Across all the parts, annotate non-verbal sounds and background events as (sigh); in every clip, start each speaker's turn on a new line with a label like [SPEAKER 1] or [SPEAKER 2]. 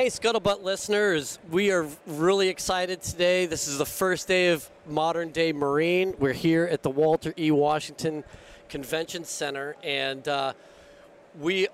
[SPEAKER 1] Hey, Scuttlebutt listeners, we are really excited today. This is the first day of Modern Day Marine. We're here at the Walter E. Washington Convention Center, and uh, we.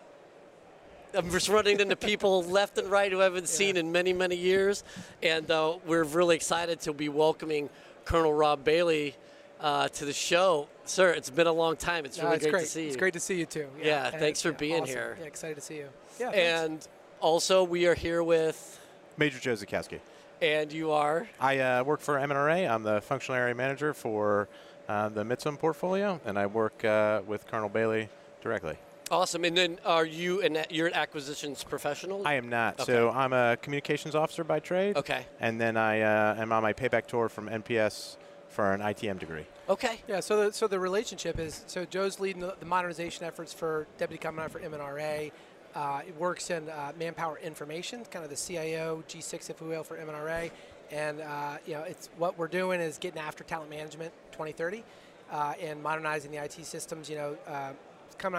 [SPEAKER 1] I'm just running into people (laughs) left and right who I haven't seen in many, many years, and uh, we're really excited to be welcoming Colonel Rob Bailey uh, to the show. Sir, it's been a long time. It's
[SPEAKER 2] No,
[SPEAKER 1] really
[SPEAKER 2] it's
[SPEAKER 1] great,
[SPEAKER 2] great.
[SPEAKER 1] to see you.
[SPEAKER 2] It's great to see you too.
[SPEAKER 1] Yeah,
[SPEAKER 2] and-
[SPEAKER 1] thanks for
[SPEAKER 2] yeah,
[SPEAKER 1] being
[SPEAKER 2] awesome.
[SPEAKER 1] here.
[SPEAKER 2] Yeah, excited to see you. Yeah, thanks.
[SPEAKER 1] And also, we are here with,
[SPEAKER 3] Major Joe Zakowski.
[SPEAKER 1] and you are.
[SPEAKER 3] I uh, work for M&RA. I'm the functional area manager for uh, the MITSM portfolio, and I work uh, with Colonel Bailey directly.
[SPEAKER 1] Awesome. And then are you an you're an acquisitions professional?
[SPEAKER 3] I am not.
[SPEAKER 1] Okay.
[SPEAKER 3] So I'm a communications officer by trade.
[SPEAKER 1] Okay.
[SPEAKER 3] And then I uh, am on my payback tour from NPS for an ITM degree.
[SPEAKER 1] Okay.
[SPEAKER 2] yeah, so the, so the relationship is so Joe's leading the, the modernization efforts for Deputy Commandant for M&RA. Uh, it works in uh, manpower information, kind of the CIO G6, if we will, for M&RA. And uh, you know, it's what we're doing is getting after talent management 2030 uh, and modernizing the IT systems. You know, uh,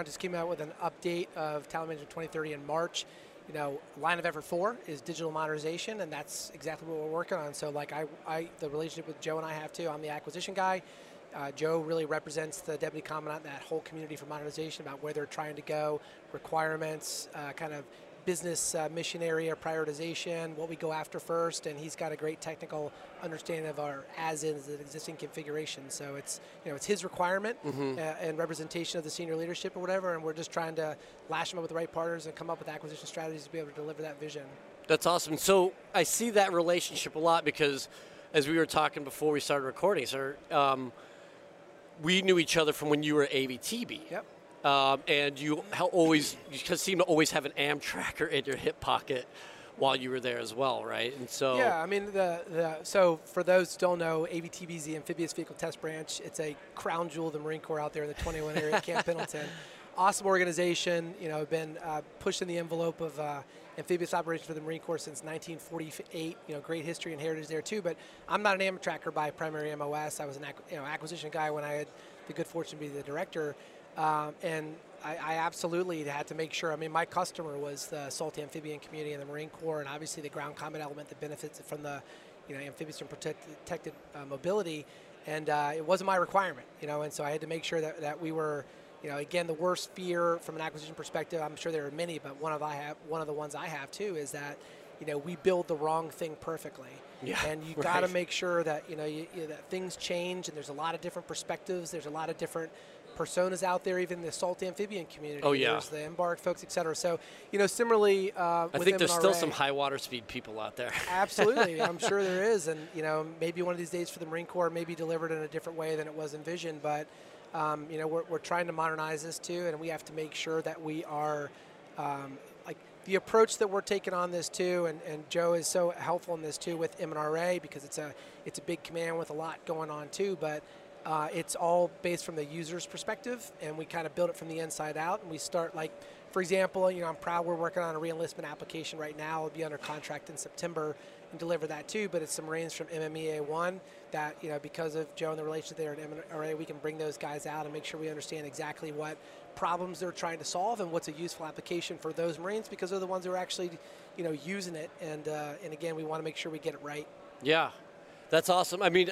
[SPEAKER 2] just came out with an update of talent management 2030 in March. You know, line of effort four is digital modernization, and that's exactly what we're working on. So, like, I, I the relationship with Joe and I have too. I'm the acquisition guy. Uh, Joe really represents the deputy commandant, that whole community for modernization about where they're trying to go, requirements, uh, kind of business uh, mission area prioritization, what we go after first, and he's got a great technical understanding of our as-is and existing configuration. So it's you know it's his requirement uh, and representation of the senior leadership or whatever, and we're just trying to lash him up with the right partners and come up with acquisition strategies to be able to deliver that vision.
[SPEAKER 1] That's awesome. So I see that relationship a lot because, as we were talking before we started recording, sir, um, we knew each other from when you were at AVTB.
[SPEAKER 2] Yep.
[SPEAKER 1] Um, and you always you seem to always have an Amtracker in your hip pocket while you were there as well, right? And so
[SPEAKER 2] Yeah, I mean the, the so for those who don't know, AVTB is the Amphibious Vehicle Test Branch. It's a crown jewel of the Marine Corps out there in the 21 area at Camp Pendleton. (laughs) Awesome organization. You know, been uh, pushing the envelope of uh, amphibious operations for the Marine Corps since 1948. You know, great history and heritage there too. But I'm not an Amtracker by primary MOS. I was an you know acquisition guy when I had the good fortune to be the director. Um, and I, I absolutely had to make sure. I mean, my customer was the Salty Amphibian community in the Marine Corps, and obviously the ground combat element that benefits from the, you know, amphibious and protected, uh, mobility. And uh, it wasn't my requirement, you know, and so I had to make sure that, that we were, you know, again, the worst fear from an acquisition perspective. I'm sure there are many, but one of I have one of the ones I have too is that, you know, we build the wrong thing perfectly.
[SPEAKER 1] Yeah,
[SPEAKER 2] and you (laughs) got to make sure that you know you, you, that things change, and there's a lot of different perspectives. There's a lot of different personas out there, even the salt amphibian community.
[SPEAKER 1] Oh, yeah.
[SPEAKER 2] There's the embark folks, et cetera. So, you know, similarly, uh,
[SPEAKER 1] I think there's still some high water speed people out there. (laughs)
[SPEAKER 2] Absolutely, I'm sure there is, and you know, maybe one of these days for the Marine Corps, may be delivered in a different way than it was envisioned. But um, you know, we're, we're trying to modernize this too, and we have to make sure that we are um, like the approach that we're taking on this too. And, and Joe is so helpful in this too with M&RA because it's a it's a big command with a lot going on too, but. Uh, it's all based from the user's perspective, and we kind of build it from the inside out. And we start like, for example, you know, I'm proud we're working on a reenlistment application right now. It'll be under contract in September and deliver that too. But it's some Marines from MMEA one that you know because of Joe and the relationship there at M&RA, we can bring those guys out and make sure we understand exactly what problems they're trying to solve and what's a useful application for those Marines because they're the ones who are actually, you know, using it. And uh, and again, we want to make sure we get it right.
[SPEAKER 1] Yeah, that's awesome. I mean,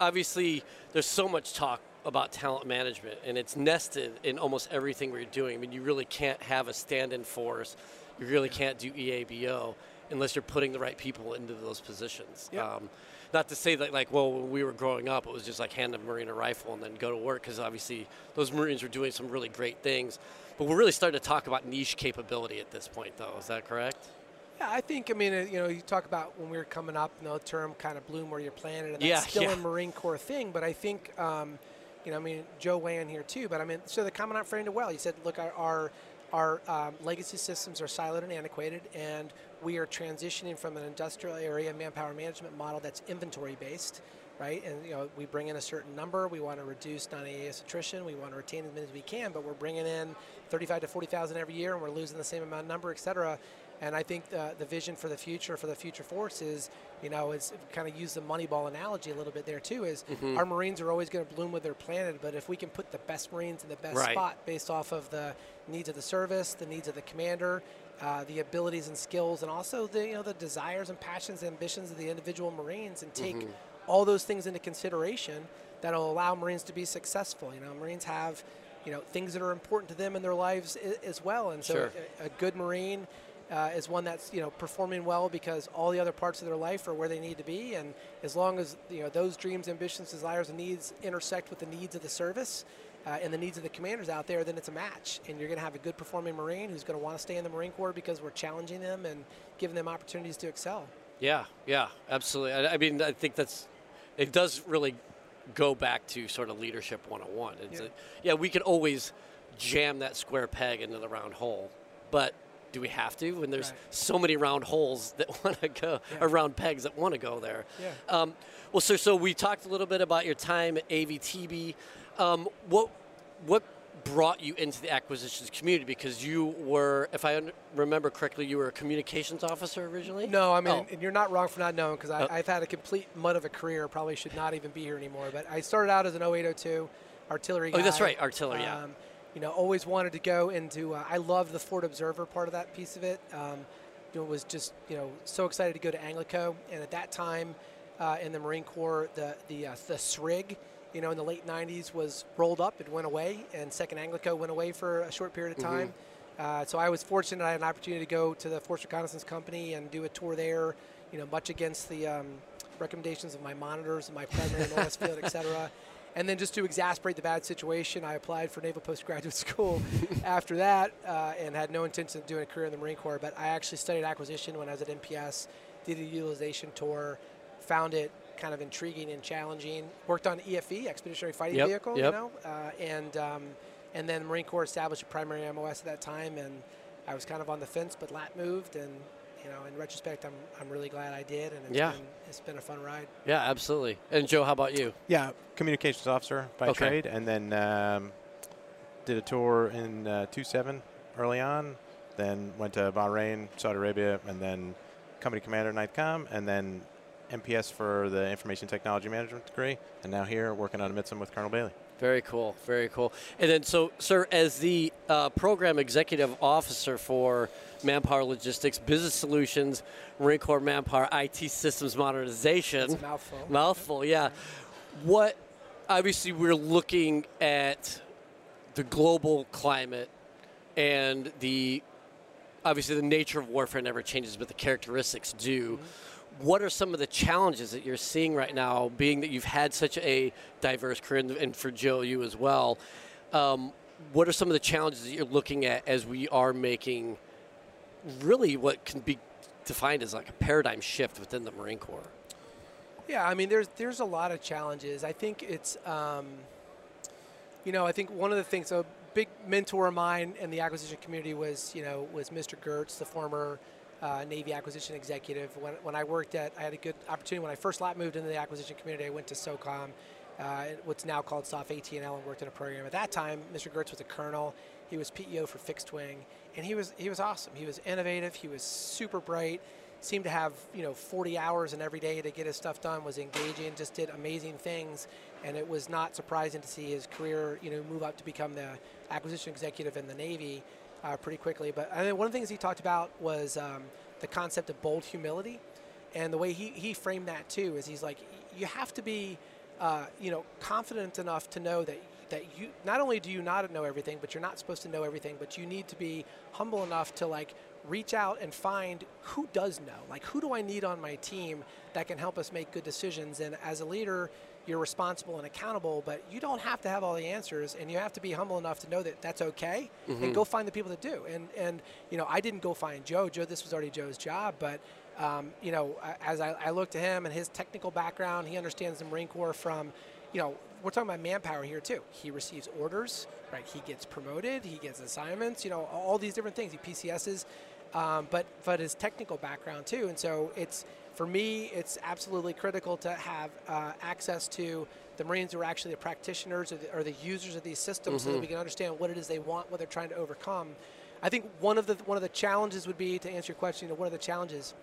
[SPEAKER 1] obviously, there's so much talk about talent management, and it's nested in almost everything we're doing. I mean, you really can't have a stand-in force. You really can't do EABO unless you're putting the right people into those positions. Um, not to say that, like, well, when we were growing up, it was just like hand a Marine a rifle and then go to work, because obviously those Marines were doing some really great things. But we're really starting to talk about niche capability at this point, though. Is that correct?
[SPEAKER 2] Yeah, I think, I mean, uh, you know, you talk about when we were coming up, you know, the term kind of bloom where you're planted, and that's
[SPEAKER 1] Yeah,
[SPEAKER 2] still
[SPEAKER 1] yeah.
[SPEAKER 2] a Marine Corps thing, but I think, um, you know, I mean, Joe Wan here too, but I mean, so the Commandant framed it well. He said, look, our, our, our um, legacy systems are siloed and antiquated, and we are transitioning from an industrial area manpower management model that's inventory based, right? And, you know, we bring in a certain number, we want to reduce non-EAS attrition, we want to retain as many as we can, but we're bringing in 35 to 40,000 every year, and we're losing the same amount of number, et cetera. And I think the, the vision for the future, for the future force is, you know, is kind of use the Moneyball analogy a little bit there too, is
[SPEAKER 1] Mm-hmm.
[SPEAKER 2] our Marines are always going to bloom with their planet, but if we can put the best Marines in the best
[SPEAKER 1] Right.
[SPEAKER 2] spot based off of the needs of the service, the needs of the commander, uh, the abilities and skills, and also the you know the desires and passions, and ambitions of the individual Marines, and take all those things into consideration that'll allow Marines to be successful. You know, Marines have you know things that are important to them in their lives I- as well, and so
[SPEAKER 1] Sure.
[SPEAKER 2] a, a good Marine. Uh, is one that's you know performing well because all the other parts of their life are where they need to be, and as long as you know those dreams, ambitions, desires, and needs intersect with the needs of the service uh, and the needs of the commanders out there, then it's a match, and you're going to have a good performing Marine who's going to want to stay in the Marine Corps because we're challenging them and giving them opportunities to excel.
[SPEAKER 1] Yeah, yeah, absolutely. I, I mean, I think that's it does really go back to sort of leadership 101. It's
[SPEAKER 2] Yeah.
[SPEAKER 1] a, yeah, we can always jam that square peg into the round hole, but do we have to when there's
[SPEAKER 2] Right.
[SPEAKER 1] so many round holes that (laughs) want to go
[SPEAKER 2] Yeah.
[SPEAKER 1] or round pegs that want to go there?
[SPEAKER 2] Yeah.
[SPEAKER 1] Um, well, sir, so we talked a little bit about your time at AVTB. Um, what what brought you into the acquisitions community? Because you were, if I un- remember correctly, you were a communications officer originally.
[SPEAKER 2] No, I mean,
[SPEAKER 1] Oh.
[SPEAKER 2] and you're not wrong for not knowing because
[SPEAKER 1] Oh.
[SPEAKER 2] I've had a complete mud of a career. Probably should not even be here anymore. But I started out as an 0802 artillery guy.
[SPEAKER 1] Oh, that's right, artillery, yeah.
[SPEAKER 2] You know, always wanted to go into. Uh, I love the Forward Observer part of that piece of it. Um, you know, was just you know so excited to go to Anglico, and at that time uh, in the Marine Corps, the the uh, the SRIG. You know, in the late 90s was rolled up, it went away, and Second Anglico went away for a short period of time. Uh, so I was fortunate I had an opportunity to go to the Force Reconnaissance Company and do a tour there, you know, much against the um, recommendations of my monitors and my primary and field, et cetera. (laughs) And then just to exasperate the bad situation, I applied for Naval Postgraduate (laughs) School after that uh, and had no intention of doing a career in the Marine Corps. But I actually studied acquisition when I was at NPS, did a utilization tour, found it kind of intriguing and challenging. Worked on EFV, Expeditionary Fighting
[SPEAKER 1] Yep,
[SPEAKER 2] Vehicle,
[SPEAKER 1] yep.
[SPEAKER 2] you know, uh, and um, and then Marine Corps established a primary MOS at that time, and I was kind of on the fence, but lat moved, and you know, in retrospect, I'm, I'm really glad I did, and it's
[SPEAKER 1] Yeah.
[SPEAKER 2] been it's been a fun ride.
[SPEAKER 1] Yeah, absolutely. And Joe, how about you?
[SPEAKER 3] Yeah, communications officer by
[SPEAKER 1] Okay.
[SPEAKER 3] trade, and then um, did a tour in uh, 2-7 early on, then went to Bahrain, Saudi Arabia, and then company commander NITECOM, and then NPS for the information technology management degree, and now here working on a MITSM with Colonel Bailey.
[SPEAKER 1] Very cool, very cool. And then, so, sir, as the uh, program executive officer for Manpower Logistics, Business Solutions, Marine Corps Manpower IT Systems Modernization,
[SPEAKER 2] mouthful.
[SPEAKER 1] Mouthful, yeah. What, obviously, we're looking at the global climate and the, obviously, the nature of warfare never changes, but the characteristics do. What are some of the challenges that you're seeing right now, being that you've had such a diverse career, and- for Joe, you as well? Um, what are some of the challenges that you're looking at as we are making really what can be defined as like a paradigm shift within the Marine Corps?
[SPEAKER 2] Yeah, I mean, there's there's a lot of challenges. I think it's, um, you know, I think one of the things a big mentor of mine in the acquisition community was, you know, was Mr. Geurts, the former uh, Navy acquisition executive. When, when I worked at, I had a good opportunity when I first moved into the acquisition community. I went to SOCOM, uh, what's now called SOF AT&L, and worked in a program. At that time, Mr. Geurts was a colonel. He was PEO for fixed wing, and he was he was awesome. He was innovative. He was super bright seemed to have you know 40 hours in every day to get his stuff done was engaging just did amazing things and it was not surprising to see his career you know move up to become the acquisition executive in the navy uh, pretty quickly but i think one of the things he talked about was um, the concept of bold humility and the way he, he framed that too is he's like you have to be uh, you know confident enough to know that that you not only do you not know everything but you're not supposed to know everything but you need to be humble enough to like reach out and find who does know. Like who do i need on my team that can help us make good decisions? And as a leader you're responsible and accountable but you don't have to have all the answers and you have to be humble enough to know that that's okay and go find the people that do. And and you know i didn't go find joe. Joe this was already joe's job but um, you know as I, I look to him and his technical background he understands the marine corps from you know we're talking about manpower here too. He receives orders right? He gets promoted he gets assignments you know all these different things. He pcs's um, but but his technical background too. And so it's for me, it's absolutely critical to have uh, access to the Marines who are actually the practitioners or the, or the users of these systems, so that we can understand what it is they want, what they're trying to overcome. I think one of the one of the challenges would be to answer your question. You know, one of the challenges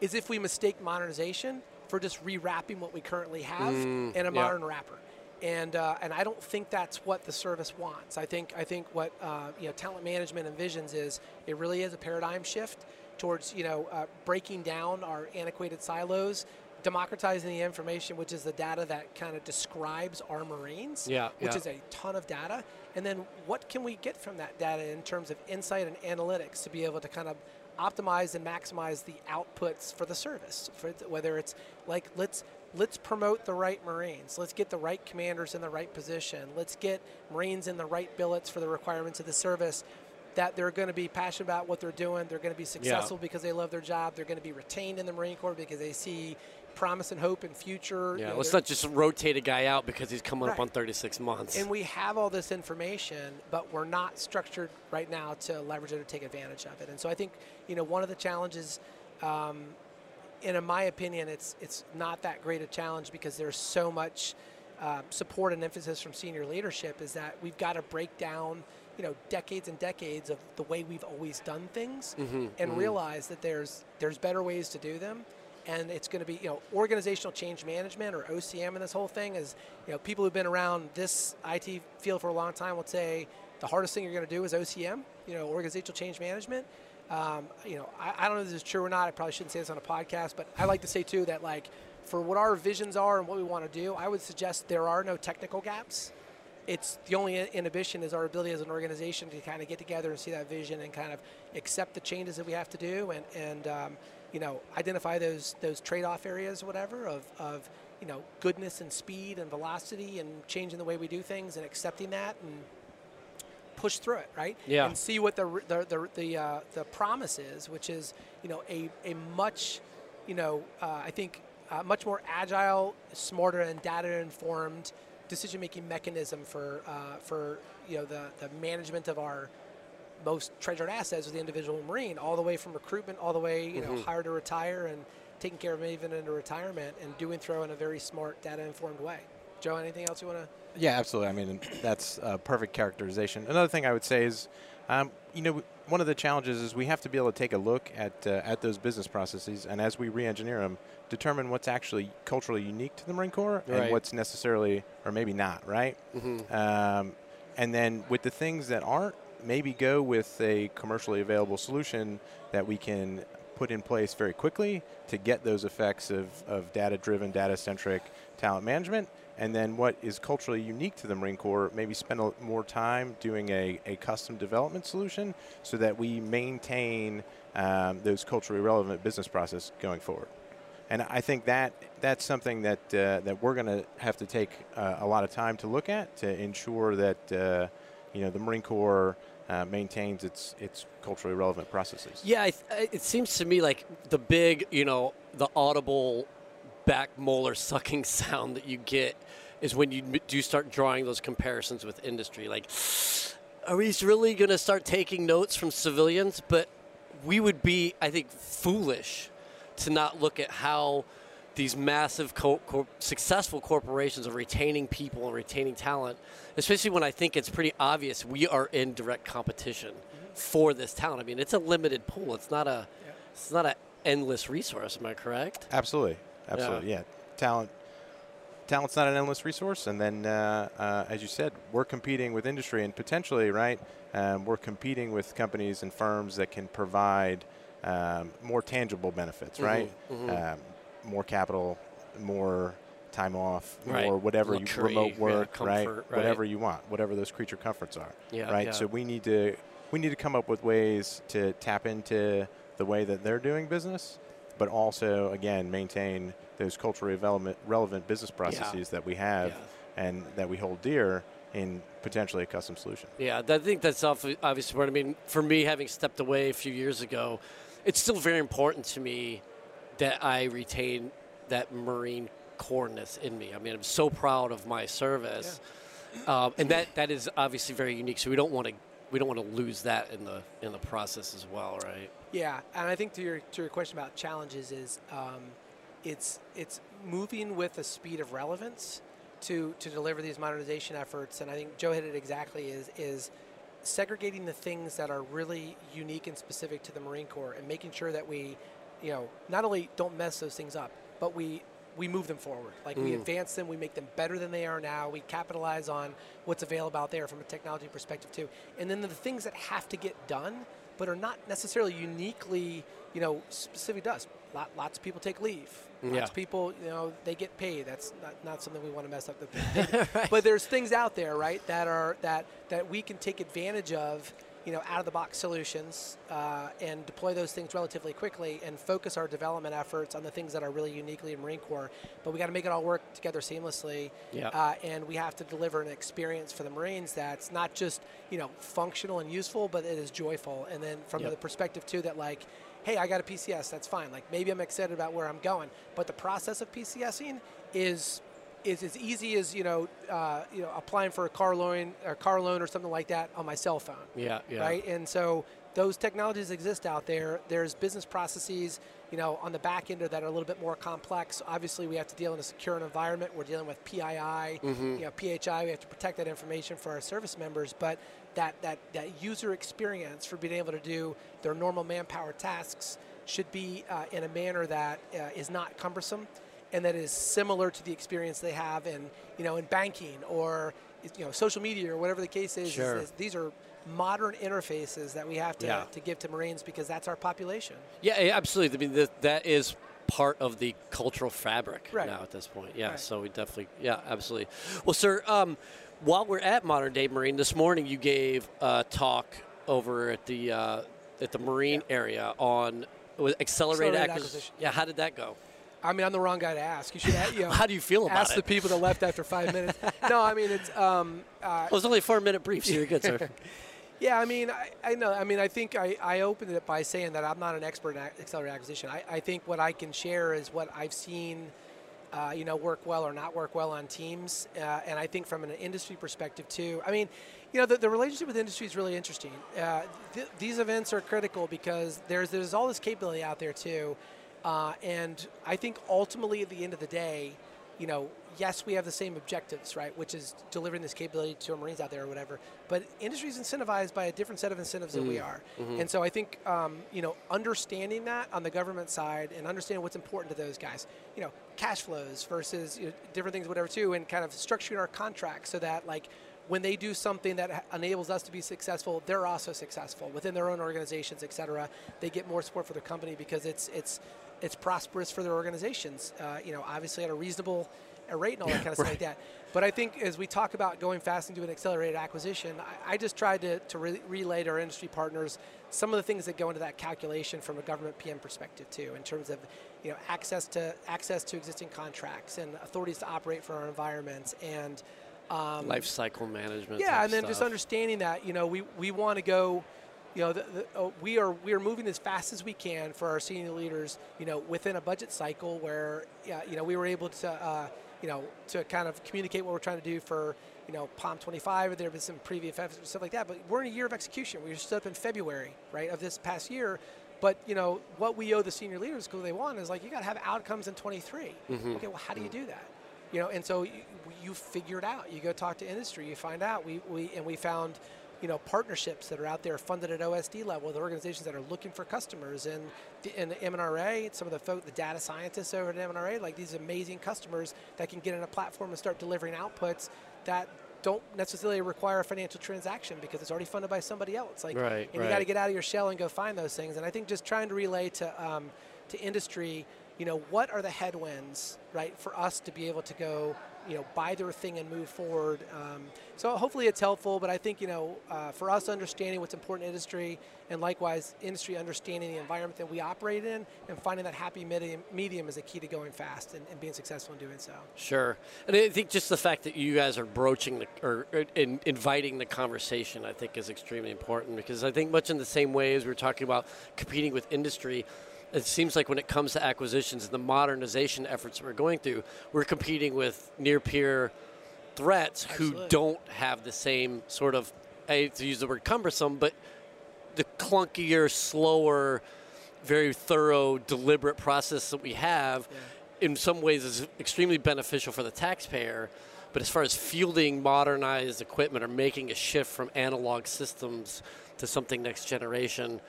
[SPEAKER 2] is if we mistake modernization for just rewrapping what we currently have in a
[SPEAKER 1] yeah.
[SPEAKER 2] modern wrapper. and uh, and I don't think that's what the service wants. I think I think what uh, you know talent management envisions is it really is a paradigm shift towards you know uh, breaking down our antiquated silos, democratizing the information, which is the data that kind of describes our Marines,
[SPEAKER 1] Yeah,
[SPEAKER 2] which
[SPEAKER 1] yeah.
[SPEAKER 2] is a ton of data, and then what can we get from that data in terms of insight and analytics to be able to kind of optimize and maximize the outputs for the service, for th- whether it's like let's let's promote the right Marines, let's get the right commanders in the right position, let's get Marines in the right billets for the requirements of the service. That they're going to be passionate about what they're doing, they're going to be successful because they love their job, they're going to be retained in the Marine Corps because they see promise and hope and future. you know,
[SPEAKER 1] let's not just rotate a guy out because he's coming up on 36 months.
[SPEAKER 2] and we have all this information, but we're not structured right now to leverage it or take advantage of it. And so I think you know one of the challenges, um, and in my opinion, it's it's not that great a challenge because there's so much uh, support and emphasis from senior leadership. Is that we've got to break down you know decades and decades of the way we've always done things, and realize that there's there's better ways to do them. And it's going to be you know organizational change management or OCM in this whole thing is you know people who've been around this IT field for a long time would say the hardest thing you're going to do is OCM you know organizational change management. Um, you know I, I don't know if this is true or not I probably shouldn't say this on a podcast but I like to say too that like for what our visions are and what we want to do I would suggest there are no technical gaps it's the only inhibition is our ability as an organization to kind of get together and see that vision and kind of accept the changes that we have to do and and um, you know identify those those trade-off areas whatever of, of you know goodness and speed and velocity and changing the way we do things and accepting that and push through it right
[SPEAKER 1] Yeah.
[SPEAKER 2] and see what the the the the, uh, the promise is which is you know a a much you know uh, I think uh, much more agile smarter and data informed decision making mechanism for uh, for you know the the management of our most treasured assets with the individual marine all the way from recruitment all the way you know hire to retire and taking care of them even into retirement and doing throw in a very smart data informed way joe anything else you want to
[SPEAKER 3] Yeah, absolutely. I mean, that's a perfect characterization. Another thing I would say is, um, you know, one of the challenges is we have to be able to take a look at uh, at those business processes, and as we re-engineer them, determine what's actually culturally unique to the Marine Corps
[SPEAKER 1] Right.
[SPEAKER 3] and what's necessarily or maybe not, right? Um, and then with the things that aren't, maybe go with a commercially available solution that we can put in place very quickly to get those effects of, of data-driven, data-centric talent management. And then what is culturally unique to the Marine Corps, maybe spend a, more time doing a, a custom development solution so that we maintain um, those culturally relevant business process going forward. And I think that that's something that uh, that we're going to have to take uh, a lot of time to look at to ensure that uh, you know the Marine Corps uh, maintains its its culturally relevant processes.
[SPEAKER 1] Yeah, I th- I- it seems to me like the big, you know, the audible back molar sucking (laughs) sound that you get is when you do start drawing those comparisons with industry. Like, are we really going to start taking notes from civilians? But we would be, I think, foolish to not look at how these massive co- co- successful corporations are retaining people and retaining talent, especially when I think it's pretty obvious we are in direct competition for this talent. I mean, it's a limited pool. It's not a it's not an endless resource. Am I correct?
[SPEAKER 3] Absolutely, absolutely, yeah. Talent, talent's not an endless resource, and then uh, uh, as you said, we're competing with industry, and potentially, right, um, we're competing with companies and firms that can provide um, more tangible benefits, right? Um, more capital, more time off,
[SPEAKER 1] Right.
[SPEAKER 3] more whatever
[SPEAKER 1] Luxury,
[SPEAKER 3] you remote
[SPEAKER 1] yeah,
[SPEAKER 3] work,
[SPEAKER 1] comfort,
[SPEAKER 3] right?
[SPEAKER 1] right.
[SPEAKER 3] Whatever you want, whatever those creature comforts are,
[SPEAKER 1] Yeah,
[SPEAKER 3] right?
[SPEAKER 1] yeah.
[SPEAKER 3] So we need to we need to come up with ways to tap into the way that they're doing business, but also again maintain those culturally relevant relevant business processes that we have
[SPEAKER 1] Yeah.
[SPEAKER 3] and that we hold dear in potentially a custom solution.
[SPEAKER 1] Yeah, I think that's obvi- obviously what I mean. For me, having stepped away a few years ago, it's still very important to me that I retain that Marine coreness in me. I mean, I'm so proud of my service, um, and that that is obviously very unique. So we don't want to we don't want to lose that in the in the process as well, right?
[SPEAKER 2] Yeah, and I think to your to your question about challenges is um, it's it's moving with the speed of relevance to to deliver these modernization efforts, and I think Joe hit it exactly is is segregating the things that are really unique and specific to the Marine Corps and making sure that we, you know, not only don't mess those things up, but we we move them forward. Like we mm. advance them, we make them better than they are now. We capitalize on what's available out there from a technology perspective too. And then the things that have to get done, but are not necessarily uniquely, you know, specific to us. Lot, lots of people take leave. Mm, lots
[SPEAKER 1] Yeah.
[SPEAKER 2] of people, you know, they get paid. That's not, not something we want to mess up. The, (laughs) But there's things out there, right, that are that that we can take advantage of, you know, out of the box solutions uh, and deploy those things relatively quickly and focus our development efforts on the things that are really uniquely in Marine Corps. But we got to make it all work together seamlessly.
[SPEAKER 1] Yeah.
[SPEAKER 2] Uh, and we have to deliver an experience for the Marines that's not just you know functional and useful, but it is joyful. And then from
[SPEAKER 1] Yep.
[SPEAKER 2] the perspective too that like, hey, I got a PCS, that's fine. Like maybe I'm excited about where I'm going, but the process of PCSing is is as easy as you know uh, you know applying for a car loan or car loan or something like that on my cell phone
[SPEAKER 1] Yeah, yeah.
[SPEAKER 2] right? And so those technologies exist out there. There's business processes, you know, on the back end that are a little bit more complex. Obviously, we have to deal in a secure environment. We're dealing with PII, you know, PHI. We have to protect that information for our service members. But that that that user experience for being able to do their normal manpower tasks should be uh, in a manner that uh, is not cumbersome and that is similar to the experience they have in you know in banking or you know social media or whatever the case is, is-
[SPEAKER 1] Sure.
[SPEAKER 2] is these are modern interfaces that we have to,
[SPEAKER 1] Yeah.
[SPEAKER 2] to give to Marines because that's our population.
[SPEAKER 1] Yeah, yeah, absolutely. I mean, that, that is part of the cultural fabric
[SPEAKER 2] Right.
[SPEAKER 1] now at this point. Yeah,
[SPEAKER 2] Right.
[SPEAKER 1] so we definitely, yeah, absolutely. Well, sir, um, while we're at Modern Day Marine, this morning you gave a talk over at the uh, at the Marine area on accelerated,
[SPEAKER 2] Accelerated
[SPEAKER 1] acquisition.
[SPEAKER 2] acquisition.
[SPEAKER 1] Yeah, how did that go?
[SPEAKER 2] I mean, I'm the wrong guy to ask. You should, you (laughs) know,
[SPEAKER 1] How do you feel about
[SPEAKER 2] ask
[SPEAKER 1] it?
[SPEAKER 2] the people that left after five minutes. no, I mean it's. Um, (laughs) uh,
[SPEAKER 1] Well, it was only a four minute brief, so you're good, sir. (laughs)
[SPEAKER 2] Yeah, I mean, I, I know. I mean, I think I, I opened it by saying that I'm not an expert in ac- accelerated acquisition. I, I think what I can share is what I've seen, uh, you know, work well or not work well on teams. Uh, and I think from an industry perspective too. I mean, you know, the, the relationship with industry is really interesting. Uh, th- these events are critical because there's there's all this capability out there too, uh, and I think ultimately at the end of the day, you know, yes, we have the same objectives, right? Which is delivering this capability to our Marines out there or whatever. But industry is incentivized by a different set of incentives than we are. And so I think, um, you know, understanding that on the government side and understanding what's important to those guys, you know, cash flows versus you know, different things, whatever, too, and kind of structuring our contracts so that, like, when they do something that enables us to be successful, they're also successful within their own organizations, et cetera. They get more support for their company because it's it's it's prosperous for their organizations. Uh, you know, obviously at a reasonable uh, rate and all that kind of stuff like that. But I think as we talk about going fast and doing accelerated acquisition, I, I just tried to, to re- relay to our industry partners some of the things that go into that calculation from a government PM perspective too, in terms of you know access to access to existing contracts and authorities to operate for our environments and um,
[SPEAKER 1] Life cycle management.
[SPEAKER 2] yeah, and then just understanding that you know we, we want to go, you know, the, the, uh, we are we are moving as fast as we can for our senior leaders, you know, within a budget cycle where yeah, you know we were able to uh, you know to kind of communicate what we're trying to do for you know POM 25. There have been some previous efforts and stuff like that, but we're in a year of execution. We were stood up in February, right, of this past year. But you know what we owe the senior leaders because they want is like you got to have outcomes in 23. Okay, well how do you do that? you know and so you, you figure it out you go talk to industry you find out we, we and we found you know partnerships that are out there funded at osd level the organizations that are looking for customers and the, and the M&RA some of the folk the data scientists over at M&RA like these amazing customers that can get in a platform and start delivering outputs that don't necessarily require a financial transaction because it's already funded by somebody else. Like
[SPEAKER 1] Right,
[SPEAKER 2] and you got to get out of your shell and go find those things. And i think just trying to relay to um, to industry you know, what are the headwinds, right, for us to be able to go, you know, buy their thing and move forward. Um, so hopefully it's helpful, but I think, you know, uh, for us understanding what's important in industry and likewise industry understanding the environment that we operate in and finding that happy medium, medium is a key to going fast and, and being successful in doing so.
[SPEAKER 1] Sure, and I think just the fact that you guys are broaching the, or, in, inviting the conversation, I think, is extremely important because I think much in the same way as we are talking about competing with industry, it seems like when it comes to acquisitions and the modernization efforts we're going through, we're competing with near peer threats
[SPEAKER 2] Absolutely.
[SPEAKER 1] who don't have the same sort of, I hate to use the word cumbersome, but the clunkier, slower, very thorough, deliberate process that we have, in some ways, is extremely beneficial for the taxpayer. But as far as fielding modernized equipment or making a shift from analog systems to something next generation,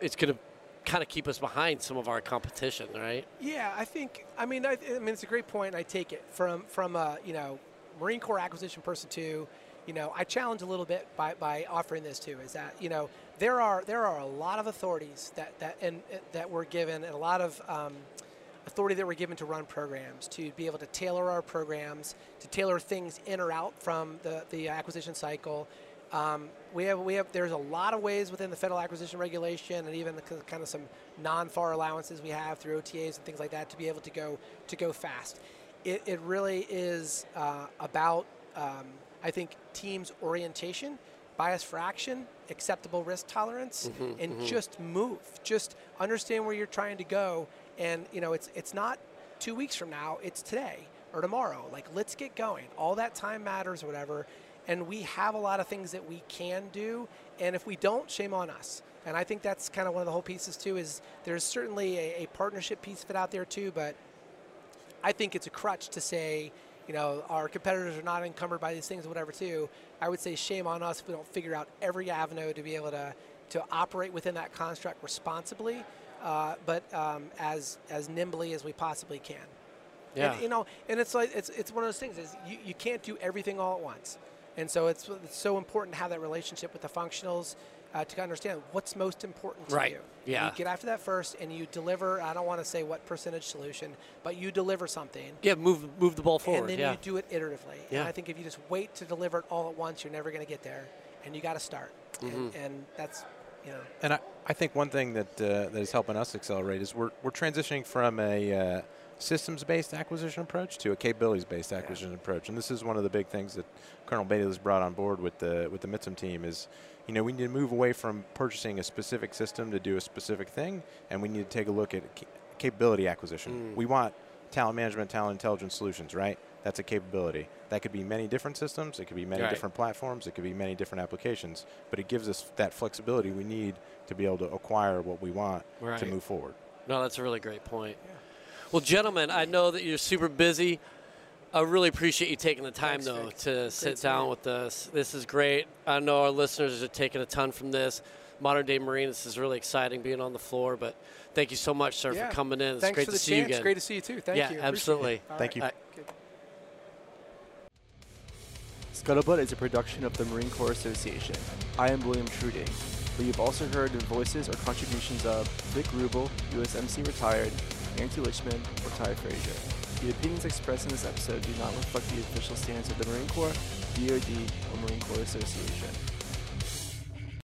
[SPEAKER 1] it's going to kind of keep us behind some of our competition, right?
[SPEAKER 2] Yeah, I think. I mean, I, I mean, it's a great point. And I take it from from a you know Marine Corps acquisition person too. You know, I challenge a little bit by, by offering this too. Is that you know there are there are a lot of authorities that that and that were given and a lot of um, authority that we're given to run programs, to be able to tailor our programs, to tailor things in or out from the, the acquisition cycle. Um, we have we have there's a lot of ways within the federal acquisition regulation and even the, kind of some non-FAR allowances we have through OTAs and things like that to be able to go to go fast. It, it really is uh, about um, I think teams orientation, bias for action, acceptable risk tolerance,
[SPEAKER 1] Mm-hmm,
[SPEAKER 2] and just move. Just understand where you're trying to go and you know, it's it's not two weeks from now. It's today or tomorrow. Like, let's get going. All that time matters, whatever. And we have a lot of things that we can do. And if we don't, shame on us. And I think that's kind of one of the whole pieces too. Is there's certainly a, a partnership piece of it out there too, but I think it's a crutch to say, you know, our competitors are not encumbered by these things or whatever too. I would say shame on us if we don't figure out every avenue to be able to to operate within that construct responsibly uh, but um, as as nimbly as we possibly can.
[SPEAKER 1] Yeah.
[SPEAKER 2] And, you know, and it's like it's it's one of those things is you, you can't do everything all at once, and so it's, it's so important to have that relationship with the functionals uh, to understand what's most important to
[SPEAKER 1] Right.
[SPEAKER 2] you.
[SPEAKER 1] Yeah.
[SPEAKER 2] You get after that first, and you deliver. I don't want to say what percentage solution, but you deliver something.
[SPEAKER 1] Yeah, move move the ball forward.
[SPEAKER 2] And then
[SPEAKER 1] yeah.
[SPEAKER 2] you do it iteratively.
[SPEAKER 1] Yeah.
[SPEAKER 2] And I think if you just wait to deliver it all at once, you're never going to get there. And you got to start.
[SPEAKER 1] Mm-hmm.
[SPEAKER 2] And, and that's, you know.
[SPEAKER 3] And I, I think one thing that uh, that is helping us accelerate is we're, we're transitioning from a uh, systems-based acquisition approach to a capabilities-based acquisition approach. And this is one of the big things that Colonel Bailey has brought on board with the with the MITSM team is, you know, we need to move away from purchasing a specific system to do a specific thing, and we need to take a look at ca- capability acquisition. Mm. We want talent management, talent intelligence solutions, right? That's a capability. That could be many different systems. It could be many
[SPEAKER 1] Right.
[SPEAKER 3] different platforms. It could be many different applications. But it gives us that flexibility we need to be able to acquire what we want to move forward.
[SPEAKER 1] No, that's a really great point. Well, gentlemen, I know that you're super busy. I really appreciate you taking the time,
[SPEAKER 2] Thanks,
[SPEAKER 1] though,
[SPEAKER 2] Vic.
[SPEAKER 1] to sit
[SPEAKER 2] to
[SPEAKER 1] down
[SPEAKER 2] meet
[SPEAKER 1] with us. This is great. I know our listeners are taking a ton from this. Modern day Marine, this is really exciting being on the floor. But thank you so much, sir,
[SPEAKER 2] Yeah.
[SPEAKER 1] for coming in. It's
[SPEAKER 2] Thanks
[SPEAKER 1] great
[SPEAKER 2] for
[SPEAKER 1] to see
[SPEAKER 2] chance.
[SPEAKER 1] you again.
[SPEAKER 2] Great to see you too. Thank
[SPEAKER 1] Yeah,
[SPEAKER 2] you. Appreciate
[SPEAKER 1] absolutely.
[SPEAKER 2] it. All
[SPEAKER 3] Thank you.
[SPEAKER 1] Uh,
[SPEAKER 4] Scuttlebutt is a production of the Marine Corps Association. I am William Truding, but you've also heard the voices or contributions of Vic Rubel, USMC retired, Nancy Lichman, or Ty Frazier. The opinions expressed in this episode do not reflect the official stance of the Marine Corps, DoD, or Marine Corps Association.